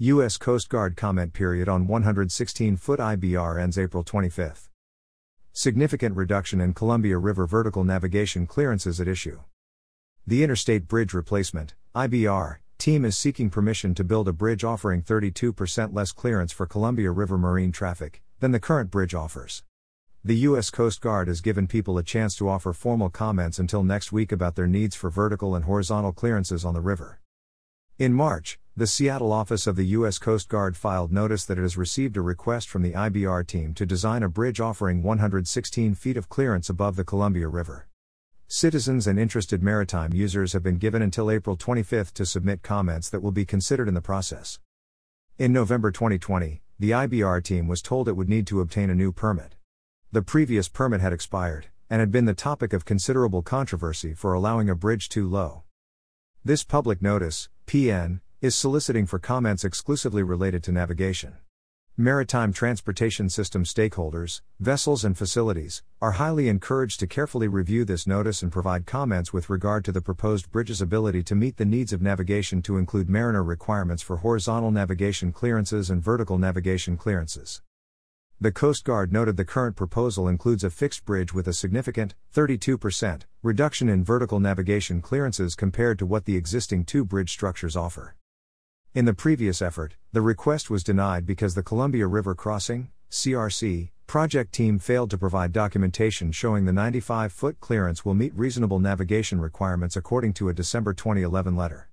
U.S. Coast Guard comment period on 116 foot IBR ends April 25. Significant reduction in Columbia River vertical navigation clearances at issue. The Interstate Bridge Replacement, IBR, team is seeking permission to build a bridge offering 32% less clearance for Columbia River marine traffic than the current bridge offers. The U.S. Coast Guard has given people a chance to offer formal comments until next week about their needs for vertical and horizontal clearances on the river. In March, the Seattle office of the U.S. Coast Guard filed notice that it has received a request from the IBR team to design a bridge offering 116 feet of clearance above the Columbia River. Citizens and interested maritime users have been given until April 25 to submit comments that will be considered in the process. In November 2020, the IBR team was told it would need to obtain a new permit. The previous permit had expired, and had been the topic of considerable controversy for allowing a bridge too low. This public notice, PN, is soliciting for comments exclusively related to navigation. Maritime transportation system stakeholders, vessels, and facilities are highly encouraged to carefully review this notice and provide comments with regard to the proposed bridge's ability to meet the needs of navigation to include mariner requirements for horizontal navigation clearances and vertical navigation clearances. The Coast Guard noted the current proposal includes a fixed bridge with a significant 32% reduction in vertical navigation clearances compared to what the existing two bridge structures offer. In the previous effort, the request was denied because the Columbia River Crossing CRC project team failed to provide documentation showing the 95 foot clearance will meet reasonable navigation requirements according to a December 2011 letter.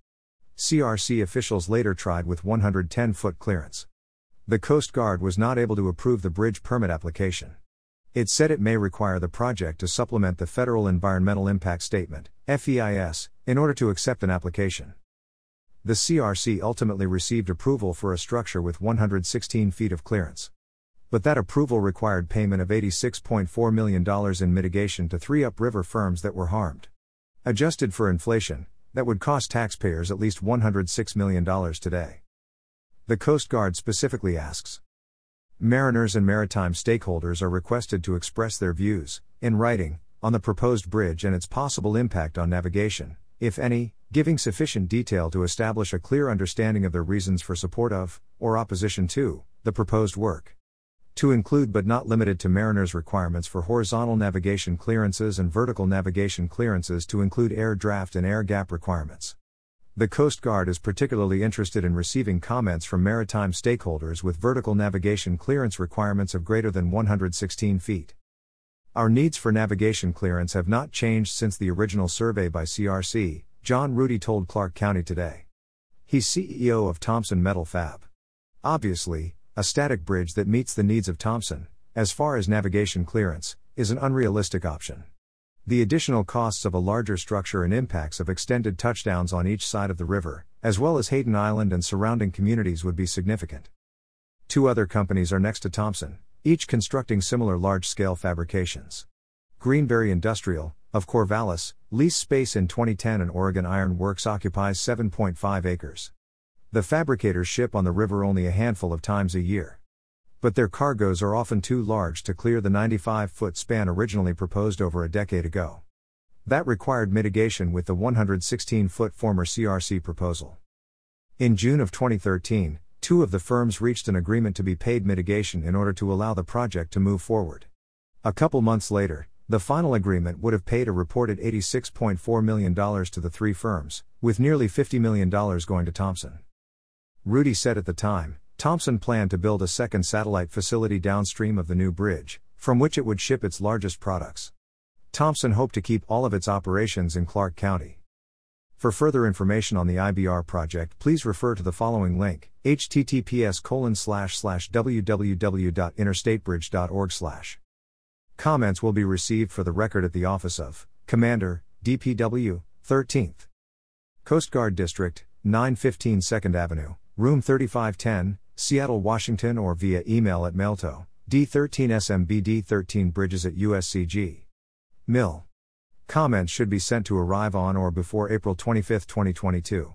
CRC officials later tried with 110 foot clearance the Coast Guard was not able to approve the bridge permit application. It said it may require the project to supplement the Federal Environmental Impact Statement, FEIS, in order to accept an application. The CRC ultimately received approval for a structure with 116 feet of clearance. But that approval required payment of $86.4 million in mitigation to three upriver firms that were harmed. Adjusted for inflation, that would cost taxpayers at least $106 million today. The Coast Guard specifically asks. Mariners and maritime stakeholders are requested to express their views, in writing, on the proposed bridge and its possible impact on navigation, if any, giving sufficient detail to establish a clear understanding of their reasons for support of, or opposition to, the proposed work. To include but not limited to mariners' requirements for horizontal navigation clearances and vertical navigation clearances to include air draft and air gap requirements. The Coast Guard is particularly interested in receiving comments from maritime stakeholders with vertical navigation clearance requirements of greater than 116 feet. Our needs for navigation clearance have not changed since the original survey by CRC, John Rudy told Clark County today. He's CEO of Thompson Metal Fab. Obviously, a static bridge that meets the needs of Thompson, as far as navigation clearance, is an unrealistic option. The additional costs of a larger structure and impacts of extended touchdowns on each side of the river, as well as Hayden Island and surrounding communities, would be significant. Two other companies are next to Thompson, each constructing similar large scale fabrications. Greenberry Industrial, of Corvallis, leased space in 2010 and Oregon Iron Works occupies 7.5 acres. The fabricators ship on the river only a handful of times a year but their cargoes are often too large to clear the 95 foot span originally proposed over a decade ago. That required mitigation with the 116 foot former CRC proposal. In June of 2013, two of the firms reached an agreement to be paid mitigation in order to allow the project to move forward. A couple months later, the final agreement would have paid a reported $86.4 million to the three firms, with nearly $50 million going to Thompson. Rudy said at the time, Thompson planned to build a second satellite facility downstream of the new bridge, from which it would ship its largest products. Thompson hoped to keep all of its operations in Clark County. For further information on the IBR project, please refer to the following link https www.interstatebridge.org. Comments will be received for the record at the office of Commander, DPW, 13th Coast Guard District, 915 2nd Avenue, Room 3510, Seattle, Washington, or via email at mailto, D13SMBD13 Bridges at USCG. Mil. Comments should be sent to arrive on or before April 25, 2022.